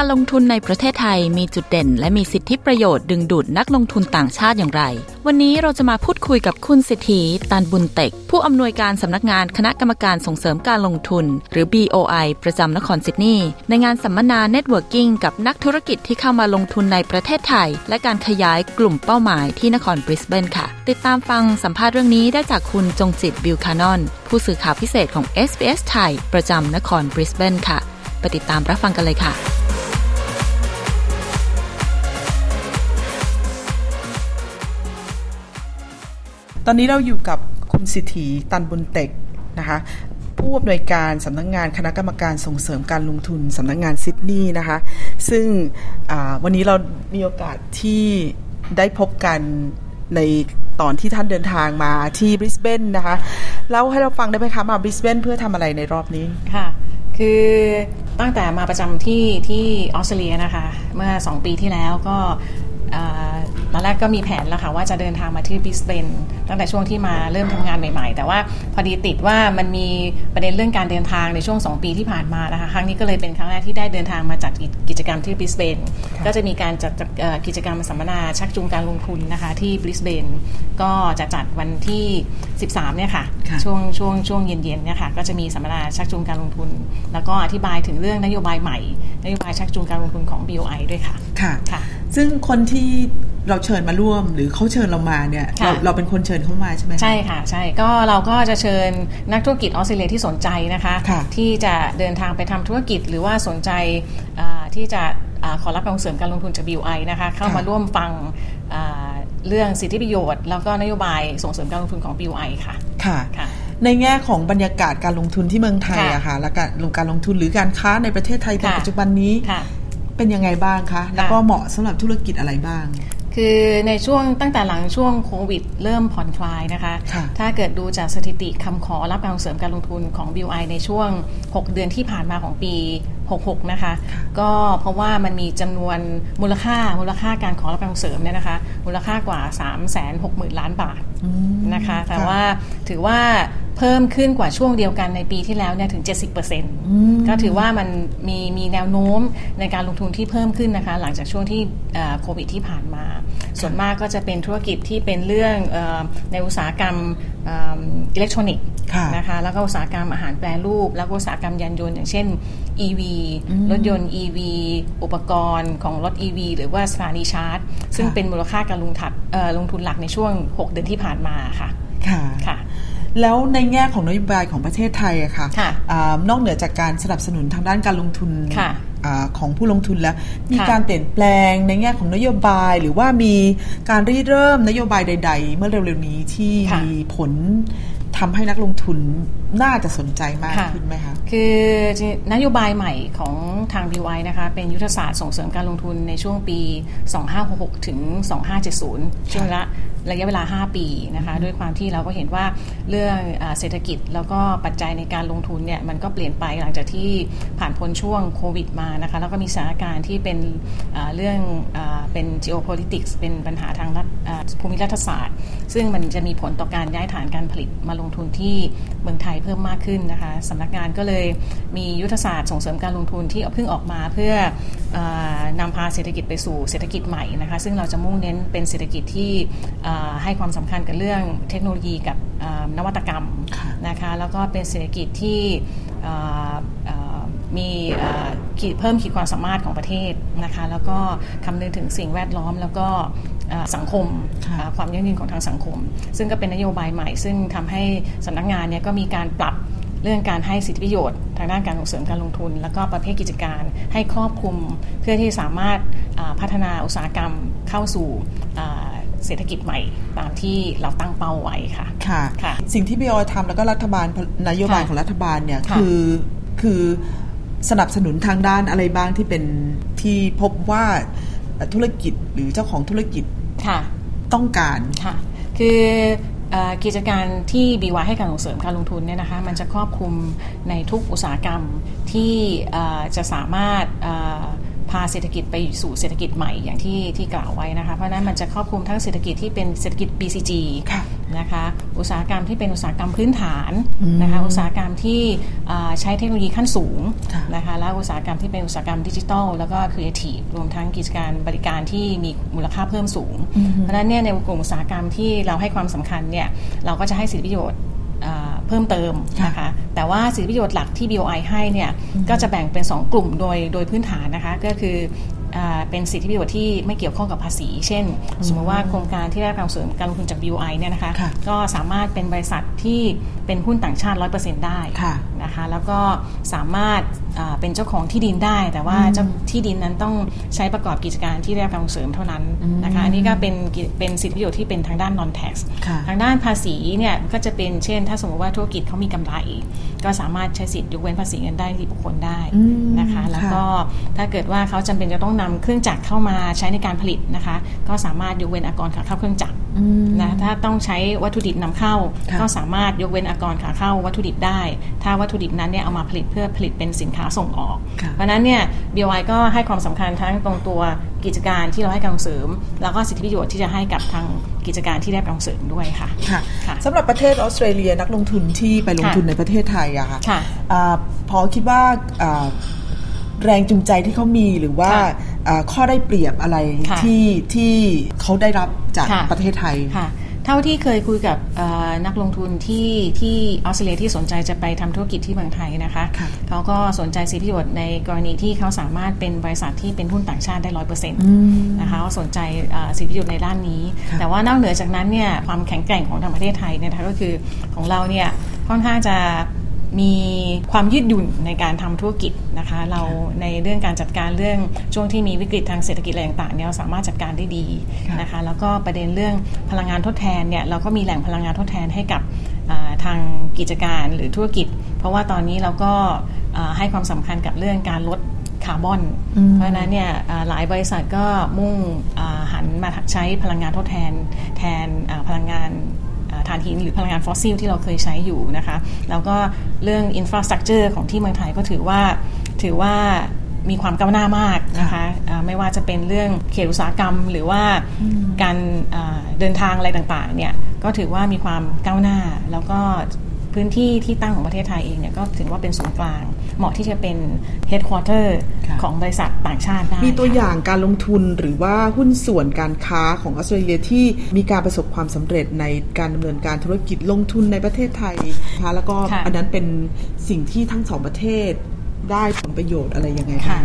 การลงทุนในประเทศไทยมีจุดเด่น และมีสิทธิประโยชน์ดึงดูดนักลงทุนต่างชาติอย่างไร วันนี้เราจะมาพูดคุยกับคุณสิทธิตันบุญเต็กผู้อำนวยการสำนักงานคณะกรรมการส่งเสริมการลงทุน หรือ BOI ประจำนครซิดนีย์ในงานสัมมนา Networking กับนักธุรกิจที่เข้ามาลงทุนในประเทศไทย และการขยายกลุ่มเป้าหมายที่นครบริสเบนค่ะ ติดตามฟังสัมภาษณ์เรื่องนี้ได้จากคุณจงจิตบิลคานอน ผู้สื่อข่าวพิเศษของ SBS ไทยประจำนครบริสเบนค่ะไปติดตามรับฟังกันเลยค่ะ ตอนนี้เราอยู่กับคุณสิทธีตันบุญเต็กนะคะผู้อำนวยการสำนักงงานคณะกรรมการส่งเสริมการลงทุนสำนักงงานซิดนีย์นะคะ ซึ่งวันนี้เรามีโอกาสที่ได้พบกันในตอนที่ท่านเดินทางมาที่บริสเบนนะคะเล่าให้เราฟังได้ไหมคะ มาบริสเบนเพื่อทำอะไรในรอบนี้ ค่ะ คือตั้งแต่มาประจำที่ที่ออสเตรเลียนะคะ เมื่อ 2 ปีที่แล้วก็ ตอนแรกก็มีแผนแล้วค่ะว่าจะเดินทางมาที่บิสเบนตั้งแต่ช่วงที่มาเริ่มทำงานใหม่ ๆ แต่ว่าพอดีติดว่ามันมีประเด็นเรื่องการเดินทางในช่วง 2 ปีที่ผ่านมานะคะครั้งนี้ก็เลยเป็นครั้งแรกที่ได้เดินทางมาจัดกิจกรรมที่บิสเบนก็จะมีการจัดกิจกรรมสัมมนาชักจูงการลงทุนนะคะที่บริสเบนก็จะจัดวันที่ 13เนี่ยค่ะช่วงช่วงช่วงเย็นๆเนี่ยค่ะก็จะมีสัมมนาชักจูงการลงทุน แล้วก็อธิบายถึงเรื่องนโยบายใหม่นโยบายชักจูงการลงทุนของ BOI ด้วยค่ะ ค่ะค่ะ ซึ่งคนที่เราเชิญมาร่วมหรือเขาเชิญเรามาเนี่ยเราเราเป็นคนเชิญเขามาใช่ไหมใช่ค่ะใช่ก็เราก็จะเชิญนักธุรกิจออสเตรเลียที่สนใจนะคะคะที่จะเดินทางไปทำธุรกิจหรือว่าสนใจที่จะขอรับการเสริมการลงทุนจาก BUI นะคะเข้ามาร่วมฟังเรื่องสิทธิประโยชน์ แล้วก็นโยบายส่งเสริมการลงทุนของ BUI ค่ะค่ะในแง่ของบรรยากาศการลงทุนที่เมืองไทยอะค่ะและการลงการลงทุนหรือการค้าในประเทศไทยในปัจจุบันนี้ เป็นยังไงบ้างคะ แล้วก็เหมาะสำหรับธุรกิจอะไรบ้าง คือในช่วงตั้งแต่หลังช่วงโควิด เริ่มผ่อนคลายนะคะคะถ้าเกิดดูจากสถิติคำขอรับการเสริมการลงทุนของ BI ในช่วง 6 เดือนที่ผ่านมาของปี 66 นะคะ ก็เพราะว่ามันมีจำนวนมูลค่ามูลค่าการขอรับการเสริมเนี่ยนะคะ มูลค่ากว่า 3 6 0 0 0 0 ล้านบาทนะคะ แต่ว่าถือว่าเพิ่มขึ้นกว่าช่วงเดียวกันในปีที่แล้วเนี่ยถึง 70%ก็ถือว่ามันมีมีแนวโน้มในการลงทุนที่เพิ่มขึ้นนะคะ หลังจากช่วงที่โควิดที่ผ่านมา ส่วนมากก็จะเป็นธุรกิจที่เป็นเรื่องในอุตสาหกรรม อิเล็กทรอนิกส์นะคะแล้วก็อุตสาหกรรมอาหารแปรรูป แล้วก็อุตสาหกรรมยานยนต์อย่างเช่น EV รถยนต์ EV อุปกรณ์ของรถ EV หรือว่าสถานีชาร์จ ซึ่งเป็นมูลค่าการลงทุนลงทุนหลักในช่วง 6 เดือนที่ผ่านมาค่ะค่ะแล้วในแง่ของนโยบายของประเทศไทยอะค่ะนอกเหนือจากการสนับสนุนทางด้านการลงทุน ของผู้ลงทุนแล้ว มีการเปลี่ยนแปลงในแง่ของนโยบาย หรือว่ามีการริเริ่มนโยบายใด ๆ เมื่อเร็วๆนี้ที่มีผลทำให้นักลงทุนน่าจะสนใจมากขึ้นไหมคะ คือนโยบายใหม่ของทาง BY นะคะ เป็นยุทธศาสตร์ส่งเสริมการลงทุนในช่วงปี 2566 ถึง 2570 ช่วงละ ระยะเวลา 5 ปีนะคะด้วยความที่เราก็เห็นว่าเรื่องเศรษฐกิจแล้วก็ปัจจัยในการลงทุนเนี่ยมันก็เปลี่ยนไปหลังจากที่ผ่านพ้นช่วงโควิดมานะคะแล้วก็มีสถานการณ์ที่เป็นเรื่องเป็น geopolitics เป็นปัญหาทางภูมิรัฐศาสตร์ ซึ่งมันจะมีผลต่อการย้ายฐานการผลิตมาลงทุนที่เมืองไทยเพิ่มมากขึ้นนะคะสำนักงานก็เลยมียุทธศาสตร์ส่งเสริมการลงทุนที่เพิ่งออกมาเพื่อนำพาเศรษฐกิจไปสู่เศรษฐกิจใหม่นะคะซึ่งเราจะมุ่งเน้นเป็นเศรษฐกิจที่ให้ความสำคัญกับเรื่องเทคโนโลยีกับนวัตกรรมนะคะแล้วก็เป็นเศรษฐกิจที่มีเพิ่มขีดความสามารถของประเทศนะคะแล้วก็คำนึงถึงสิ่งแวดล้อมแล้วก็สังคมความยั่งยืนของทางสังคม ซึ่งก็เป็นนโยบายใหม่ ซึ่งทำให้สำนักงงานเนี่ยก็มีการปรับเรื่องการให้สิทธิประโยชน์ ทางด้านการส่งเสริมการลงทุน แล้วก็ประเภทกิจการให้ครอบคลุมเพื่อที่สามารถพัฒนาอุตสาหกรรมเข้าสู่ เศรษฐกิจใหม่ตามที่เราตั้งเป้าไว้ค่ะค่ะคะสิ่งที่บีออทำแล้วก็รัฐบาลนโยบายของรัฐบาลเนี่ยคือคือสนับสนุนทางด้านอะไรบ้างที่เป็นที่พบว่าธุรกิจหรือเจ้าของธุรกิจต้องการค่ะคือกิจการที่บีวาให้การส่งเสริมการลงทุนเนี่ยนะคะมันจะครอบคลุมในทุกอุตสาหกรรมที่จะสามารถ พาเศรษฐกิจไปสู่เศรษฐกิจใหม่อย่างที่ที่กล่าวไว้นะคะ เพราะนั้นมันจะครอบคลุมทั้งเศรษฐกิจที่เป็นเศรษฐกิจ BCG นะคะอุตสาหกรรมที่เป็นอุตสาหกรรมพื้นฐานนะคะอุตสาหกรรมที่ใช้เทคโนโลยีขั้นสูงนะคะและอุตสาหกรรมที่เป็นอุตสาหกรรมดิจิทัลแล้วก็ครีเอทีฟรวมทั้งกิจการบริการที่มีมูลค่าเพิ่มสูง เพราะฉะนั้นเนี่ยในกลุ่มอุตสาหกรรมที่เราให้ความสำคัญเนี่ยเราก็จะให้สิทธิประโยชน์ เพิ่มเติมนะคะแต่ว่าสิทธิประโยชน์หลักที่ BOI ให้เนี่ยก็จะแบ่งเป็น 2 กลุ่มโดยโดยพื้นฐานนะคะก็คือ เป็นสิทธิประโยชน์ที่ไม่เกี่ยวข้องกับภาษี เช่น สมมติว่าโครงการที่ได้การเสริมการลงทุนจาก BOI เนี่ยนะคะ ก็สามารถเป็นบริษัทที่เป็นหุ้นต่างชาติ 100%ได้นะคะ แล้วก็สามารถเป็นเจ้าของที่ดินได้ แต่ว่าเจ้าที่ดินนั้นต้องใช้ประกอบกิจการที่ได้รับการเสริมเท่านั้นนะคะ อันนี้ก็เป็นเป็นสิทธิประโยชน์ที่เป็นทางด้าน non tax ทางด้านภาษีเนี่ยก็จะเป็นเช่น ถ้าสมมติว่าธุรกิจเขามีกำไร ก็สามารถใช้สิทธิ์ยกเว้นภาษีเงินได้ที่บุคคลได้นะคะ แล้วก็ถ้าเกิดว่าเขาจำเป็นจะต้องนำเครื่องจักรเข้ามาใช้ในการผลิตนะคะ ก็สามารถยกเว้นอากรขาเข้าเครื่องจักรนะถ้าต้องใช้วัตถุดิบนำเข้า ก็สามารถยกเว้นอากรขาเข้าวัตถุดิบได้ ถ้าวัตถุดิบนั้นเนี่ยเอามาผลิตเพื่อผลิตเป็นสินค้าส่งออก เพราะนั้นเนี่ย BOI ก็ให้ความสำคัญทั้งตรงตัวกิจการที่เราให้การเสริม แล้วก็สิทธิประโยชน์ที่จะให้กับทางกิจการที่ได้การเสริมด้วยค่ะค่ะสำหรับประเทศออสเตรเลียนักลงทุนที่ไปลงทุนในประเทศไทยอะค่ะพอคิดว่า แรงจูงใจที่เขามีหรือว่าข้อได้เปรียบอะไรที่ที่เขาได้รับจากประเทศไทยเท่าที่เคยคุยกับนักลงทุนที่ที่ออสเตรเลียที่สนใจจะไปทำธุรกิจที่เมืองไทยนะคะเขาก็สนใจสิทธิประโยชน์ในกรณีที่เขาสามารถเป็นบริษัทที่เป็นหุ้นต่างชาติได้ร้อยเปอร์เซ็นต์นะคะเขาสนใจสิทธิประโยชน์ในด้านนี้ แต่ว่านอกเหนือจากนั้นเนี่ยความแข็งแกร่งของทางประเทศไทยเนี่ยก็คือของเราเนี่ยค่อนข้างจะ มีความยืดหยุ่นในการทำธุรกิจนะคะ เราในเรื่องการจัดการเรื่องช่วงที่มีวิกฤตทางเศรษฐกิจอะไรต่างๆเนี่ยเราสามารถจัดการได้ดีนะคะ แล้วก็ประเด็นเรื่องพลังงานทดแทนเนี่ยเราก็มีแหล่งพลังงานทดแทนให้กับทางกิจการหรือธุรกิจ เพราะว่าตอนนี้เราก็ให้ความสำคัญกับเรื่องการลดคาร์บอน เพราะนั้นเนี่ยหลายบริษัทก็มุ่งหันมาใช้พลังงานทดแทนแทนพลังงาน ถ่านหินหรือพลังงานฟอสซิลที่เราเคยใช้อยู่นะคะ แล้วก็เรื่อง infrastructure ของที่เมืองไทยก็ถือว่าถือว่ามีความก้าวหน้ามากนะคะไม่ว่าจะเป็นเรื่องเขตอุตสาหกรรม หรือว่าการเดินทางอะไรต่างๆเนี่ยก็ถือว่ามีความก้าวหน้า แล้วก็พื้นที่ที่ตั้งของประเทศไทยเองเนี่ยก็ถือว่าเป็นศูนย์กลาง เหมาะที่จะเป็นเฮดค q u a r t e r ของบริษัทต่างชาติได้มีตัวอย่างการลงทุนหรือว่าหุ้นส่วนการค้าของออสเตรเลียที่มีการประสบความสำเร็จในการดำเนินการธุรกิจลงทุนในประเทศไทยนะคะแล้วก็อันนั้นเป็นสิ่งที่ทั้งสองประเทศได้ผลประโยชน์อะไรยังไงบ้าง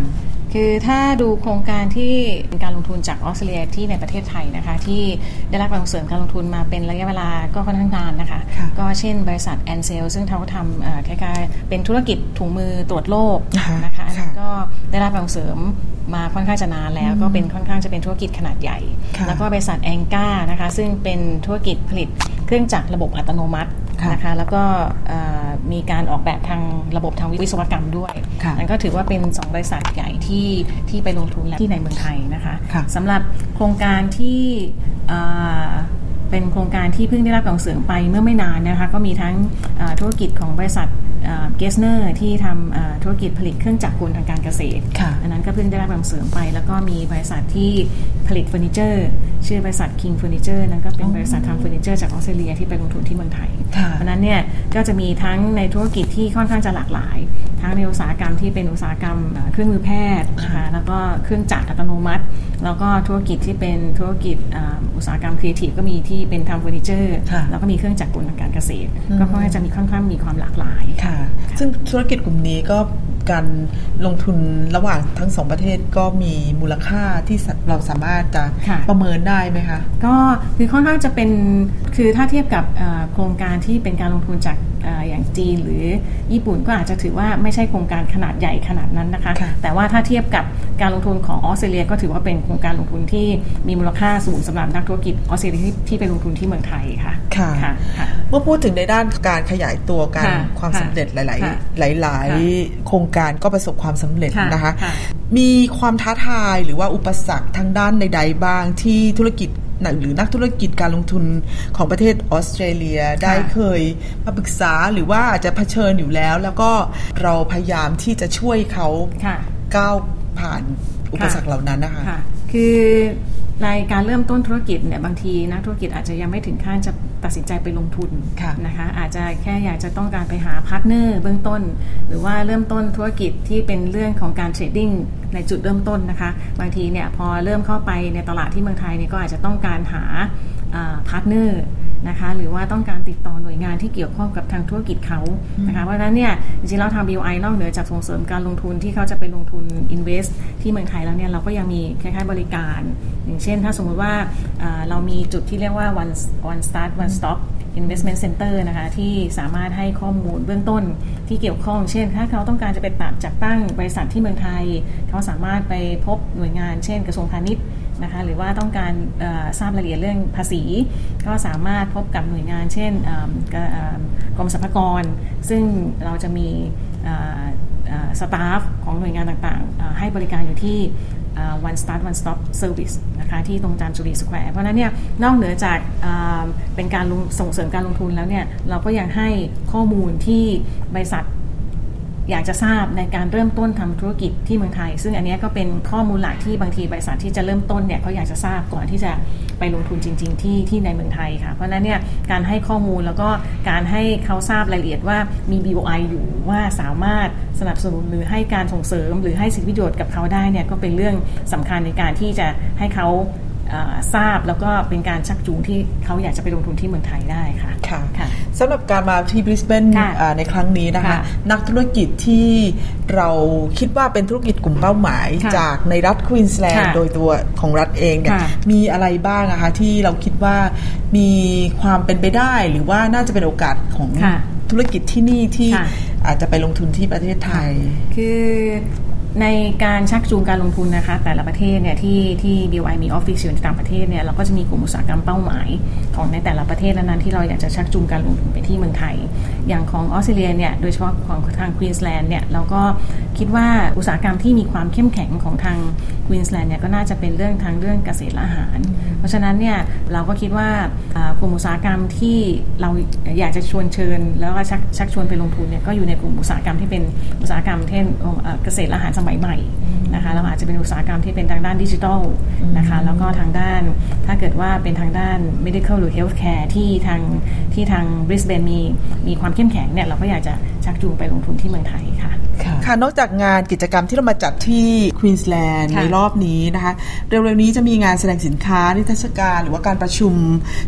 คือถ้าดูโครงการที่เป็นการลงทุนจากออสเตรเลียที่ในประเทศไทยนะคะ ที่ได้รับการเสริมการลงทุนมาเป็นระยะเวลาก็ค่อนข้างนานนะคะ ก็เช่นบริษัทแอนเซลซึ่งเขาทำคล้ายๆเป็นธุรกิจถุงมือตรวจโรคนะคะก็ได้รับการเสริมมาค่อนข้างจะนานแล้วก็เป็นค่อนข้างจะเป็นธุรกิจขนาดใหญ่ แล้วก็บริษัทแองก้านะคะซึ่งเป็นธุรกิจผลิตเครื่องจักรระบบอัตโนมัตินะคะแล้วก็ มีการออกแบบทางระบบทางวิศวกรรมด้วยนั่นก็ถือว่าเป็น 2 บริษัทใหญ่ที่ที่ไปลงทุนและที่ในเมืองไทยนะคะสำหรับโครงการที่เป็นโครงการที่เพิ่งได้รับการเสริมไปเมื่อไม่นานนะคะก็มีทั้งธุรกิจของบริษัท เกสเนอร์ที่ทำธุรกิจผลิตเครื่องจักรกลทางการเกษตร อันนั้นก็เพิ่งได้รับการเสริมไป แล้วก็มีบริษัทที่ผลิตเฟอร์นิเจอร์ ชื่อบริษัท King Furniture นั้นก็เป็นบริษัททำเฟอร์นิเจอร์จากออสเตรเลียที่ไปลงทุนที่เมืองไทยเพราะนั้นเนี่ยก็จะมีทั้งในธุรกิจที่ค่อนข้างจะหลากหลาย ทั้งในอุตสาหกรรมที่เป็นอุตสาหกรรมเครื่องมือแพทย์นะคะแล้วก็เครื่องจักรอัตโนมัติ แล้วก็ธุรกิจที่เป็นธุรกิจอุตสาหกรรมครีเอทีฟก็มีที่เป็นทำเฟอร์นิเจอร์แล้วก็มีเครื่องจักรกลทางการเกษตร ก็ค่อนข้างจะมีค่อนข้างมีความหลากหลายค่ะ ซึ่งธุรกิจกลุ่มนี้ก็ การลงทุนระหว่างทั้งสองประเทศก็มีมูลค่าที่เราสามารถจะประเมินได้ไหมคะ ก็คือค่อนข้างจะเป็นคือถ้าเทียบกับโครงการที่เป็นการลงทุนจากอย่างจีนหรือญี่ปุ่นก็อาจจะถือว่าไม่ใช่โครงการขนาดใหญ่ขนาดนั้นนะคะ แต่ว่าถ้าเทียบกับการลงทุนของออสเตรเลีย ก็ถือว่าเป็นโครงการลงทุนที่มีมูลค่าสูงสำหรับนักธุรกิจออสเตรเลียที่ไปลงทุนที่เมืองไทยค่ะค่ะเมื่อพูดถึงในด้านการขยายตัวการความสำเร็จหลาย ๆ หลาย ๆ โครงการก็ประสบความสำเร็จนะคะ มีความท้าทายหรือว่าอุปสรรคทางด้านใดๆบ้างที่ธุรกิจหรือนักธุรกิจการลงทุนของประเทศออสเตรเลียได้เคยมาปรึกษาหรือว่าอาจจะเผชิญอยู่แล้ว แล้วก็เราพยายามที่จะช่วยเขาก้าวผ่านอุปสรรคเหล่านั้นนะคะคะคือในการเริ่มต้นธุรกิจเนี่ยบางทีนักธุรกิจอาจจะยังไม่ถึงขั้นจะ ตัดสินใจไปลงทุนนะคะอาจจะแค่อยากจะต้องการไปหา partner เบื้องต้น หรือว่าเริ่มต้นธุรกิจที่เป็นเรื่องของการ trading ในจุดเริ่มต้นนะคะ บางทีเนี่ยพอเริ่มเข้าไปในตลาดที่เมืองไทยเนี่ยก็อาจจะต้องการหา partner นะคะหรือว่าต้องการติดต่อหน่วยงานที่เกี่ยวข้องกับทางธุรกิจเขานะคะเพราะฉะนั้นเนี่ยจริงๆเราทำ BOI นอกเหนือจากส่งเสริมการลงทุนที่เขาจะไปลงทุน invest ที่เมืองไทยแล้วเนี่ยเราก็ยังมีคล้ายๆบริการ อย่างเช่น ถ้าสมมติว่าเรามีจุดที่เรียกว่า one one start one stop investment center นะคะที่สามารถให้ข้อมูลเบื้องต้นที่เกี่ยวข้อง เช่น ถ้าเขาต้องการจะไปตัดจัดตั้งบริษัทที่เมืองไทย เขาสามารถไปพบหน่วยงาน เช่น กระทรวงพาณิชย์ นะคะหรือว่าต้องการทราบรายละเอียดเรื่องภาษี ก็สามารถพบกับหน่วยงาน เช่นกรมสรรพากร ซึ่งเราจะมีสตาฟของหน่วยงานต่างๆ ให้บริการอยู่ที่ one start one stop service นะคะที่ตรงจามจุรีสแควร์เพราะนั้นเนี่ยนอกเหนือจากเป็นการส่งเสริมการลงทุนแล้วเนี่ยเราก็ยังให้ข้อมูลที่บริษัท อยากจะทราบในการเริ่มต้นทำธุรกิจที่เมืองไทย ซึ่งอันนี้ก็เป็นข้อมูลหลักที่บางทีบริษัทที่จะเริ่มต้นเนี่ยเขาอยากจะทราบก่อนที่จะไปลงทุนจริง ๆ ที่ที่ในเมืองไทยค่ะ เพราะนั้นเนี่ยการให้ข้อมูลแล้วก็การให้เขาทราบรายละเอียดว่ามี BOI อยู่ว่าสามารถสนับสนุนหรือให้การส่งเสริม หรือให้สิทธิประโยชน์กับเขาได้เนี่ยก็เป็นเรื่องสำคัญในการที่จะให้เขา ทราบแล้วก็เป็นการชักจูงที่เขาอยากจะไปลงทุนที่เมืองไทยได้ค่ะค่ะคะสำหรับการมาที่บริสเบนในครั้งนี้นะคะ นักธุรกิจที่เราคิดว่าเป็นธุรกิจกลุ่มเป้าหมาย จากในรัฐควีนสแลนด์โดยตัวของรัฐเองเนี่ยมีอะไรบ้างนะคะที่เราคิดว่ามีความเป็นไปได้หรือว่าน่าจะเป็นโอกาสของธุรกิจที่นี่ที่อาจจะไปลงทุนที่ประเทศไทย คือ ในการชักจูงการลงทุนนะคะ แต่ละประเทศเนี่ยที่ที่ BOI มีออฟฟิศอยู่ในต่างประเทศเนี่ยเราก็จะมีกลุ่มอุตสาหกรรมเป้าหมาย ของในแต่ละประเทศนั้นๆที่เราอยากจะชักจูงการลงทุนไปที่เมืองไทย อย่างของออสเตรเลียเนี่ยโดยเฉพาะของทางควีนส์แลนด์เนี่ยเราก็คิดว่าอุตสาหกรรมที่มีความเข้มแข็งของทางควีนส์แลนด์เนี่ยก็น่าจะเป็นเรื่องทางเรื่องเกษตรและอาหาร เพราะฉะนั้นเนี่ยเราก็คิดว่ากลุ่มอุตสาหกรรมที่เราอยากจะชวนเชิญ แล้วก็ชักชักชวนไปลงทุนเนี่ยก็อยู่ในกลุ่มอุตสาหกรรมที่เป็นอุตสาหกรรมเช่นเกษตรและอาหารสมัยใหม่ นะคะเราอาจจะเป็นอุตสาหกรรมที่เป็นทางด้านดิจิทัลนะคะแล้วก็ทางด้านถ้าเกิดว่าเป็นทางด้าน medical หรือ healthcare ที่ทางที่ทางบริสเบนมีมีความเข้มแข็งเนี่ยเราก็อยากจะชักจูงไปลงทุนที่เมืองไทยค่ะ ค่ะนอกจากงานกิจกรรมที่เรามาจัดที่ควีนส์แลนด์ในรอบนี้นะคะ เร็วๆนี้จะมีงานแสดงสินค้านิทรรศการ หรือว่าการประชุม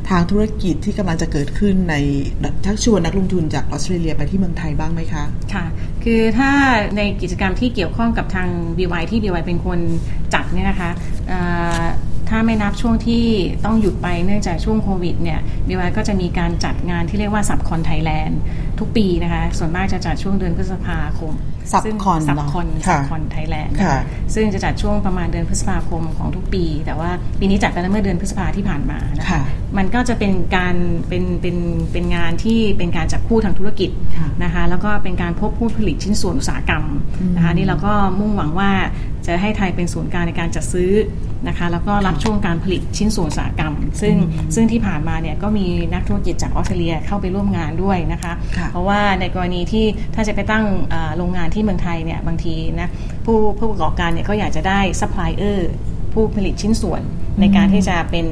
ทางธุรกิจที่กำลังจะเกิดขึ้นในทักชวนนักลงทุนจากออสเตรเลียไปที่เมืองไทยบ้างไหมคะ ค่ะ คือถ้าในกิจกรรมที่เกี่ยวข้องกับทาง BY ที่ BY เป็นคนจัดเนี่ยนะคะถ้าไม่นับช่วงที่ต้องหยุดไปเนื่องจากช่วงโควิดเนี่ยบีวก็จะมีการจัดงานที่เรียกว่าสับคอนไทยแลนด์ ทุกปีนะคะ ส่วนมากจะจัดช่วงเดือนพฤษภาคมสับคอนสับคอนสับคอนไทยแลนด์ซึ่งจะจัดช่วงประมาณเดือนพฤษภาคมของทุกปี แต่ว่าปีนี้จัดไปแล้วเมื่อเดือนพฤษภาที่ผ่านมานะคะมันก็จะเป็นการเป็นเป็นเป็นงานที่เป็นการจับคู่ทางธุรกิจนะคะแล้วก็เป็นการพบผู้ผลิตชิ้นส่วนอุตสาหกรรมนะคะนี่เราก็มุ่งหวังว่าจะให้ไทยเป็นศูนย์กลางในการจัดซื้อ นะคะแล้วก็รับช่วงการผลิตชิ้นส่วนอุตสาหกรรม ซึ่งซึ่งที่ผ่านมาเนี่ยก็มีนักธุรกิจจากออสเตรเลียเข้าไปร่วมงานด้วยนะคะ เพราะว่าในกรณีที่ถ้าจะไปตั้งโรงงานที่เมืองไทยเนี่ยบางทีนะผู้ผู้ประกอบการเนี่ยก็อยากจะได้ซัพพลายเออร์ผู้ผลิตชิ้นส่วนในการที่จะเป็น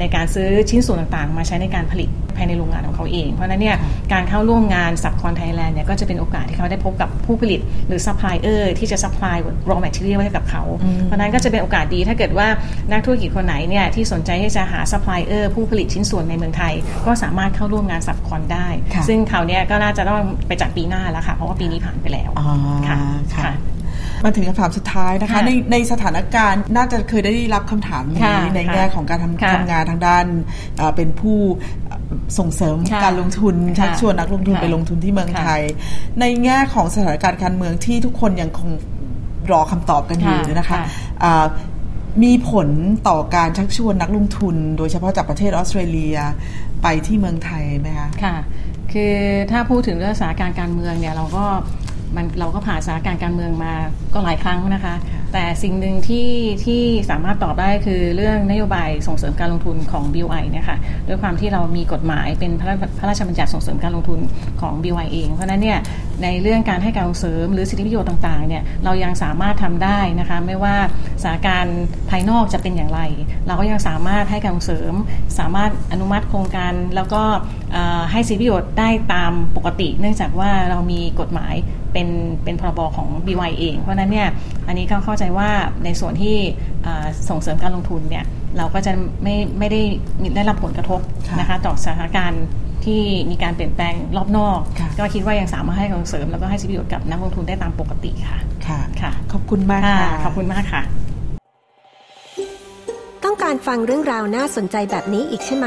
ในการซื้อชิ้นส่วนต่างๆ มาใช้ในการผลิตภายในโรงงานของเขาเอง เพราะนั้นเนี่ยการเข้าร่วมงาน SUBCON Thailand เนี่ยก็จะเป็นโอกาสที่เขาได้พบกับผู้ผลิตหรือซัพพลายเออร์ที่จะ supply raw material ให้กับเขา เพราะนั้นก็จะเป็นโอกาสดีถ้าเกิดว่านักธุรกิจคนไหนเนี่ยที่สนใจที่จะหาซัพพลายเออร์ผู้ผลิตชิ้นส่วนในเมืองไทย ก็สามารถเข้าร่วมงาน SUBCON ได้ ซึ่งเขาเนี่ยก็น่าจะต้องไปจัดปีหน้าแล้วค่ะเพราะว่าปีนี้ผ่านไปแล้วค่ะค่ะ มาถึงคำถามสุดท้ายนะคะ ในในสถานการณ์น่าจะเคยได้รับคำถามนี้ในแง่ของการทำทำงานทางด้านเป็นผู้ส่งเสริมการลงทุนชักชวนนักลงทุนไปลงทุนที่เมืองไทย ในแง่ของสถานการณ์การเมืองที่ทุกคนยังคงรอคำตอบกันอยู่นะคะมีผลต่อการชักชวนนักลงทุน โดยเฉพาะจากประเทศออสเตรเลียไปที่เมืองไทยไหมคะ ค่ะ คือถ้าพูดถึงเรื่องสถานการณ์การเมืองเนี่ยเราก็ มันเราก็ผ่านสถานการณ์การเมืองมาก็หลายครั้งนะคะ แต่สิ่งหนึ่งที่ที่สามารถตอบได้คือเรื่องนโยบายส่งเสริมการลงทุนของ BOI เนี่ยค่ะด้วยความที่เรามีกฎหมายเป็นพระราชบัญญัติส่งเสริมการลงทุนของ BOI เอง เพราะนั้นเนี่ยในเรื่องการให้การลงเสริมหรือสิทธิประโยชน์ต่างๆเนี่ยเรายังสามารถทำได้นะคะไม่ว่าสถานการณ์ภายนอกจะเป็นอย่างไร เราก็ยังสามารถให้การลงเสริม สามารถอนุมัติโครงการแล้วก็ให้สิทธิประโยชน์ได้ตามปกติ เนื่องจากว่าเรามีกฎหมาย เป็นเป็นพรบของ BY เอง เพราะนั้นเนี่ยอันนี้ก็เข้าใจว่าในส่วนที่ส่งเสริมการลงทุนเนี่ยเราก็จะไม่ไม่ได้ได้รับผลกระทบนะคะต่อสถานการณ์ที่มีการเปลี่ยนแปลงรอบนอก ก็คิดว่ายังสามารถให้การเสริม แล้วก็ให้สิประโยชน์กับนักลงทุนได้ตามปกติค่ะค่ะค่ะขอบคุณมากค่ะขอบคุณมากค่ะ ต้องการฟังเรื่องราวน่าสนใจแบบนี้อีกใช่ไหม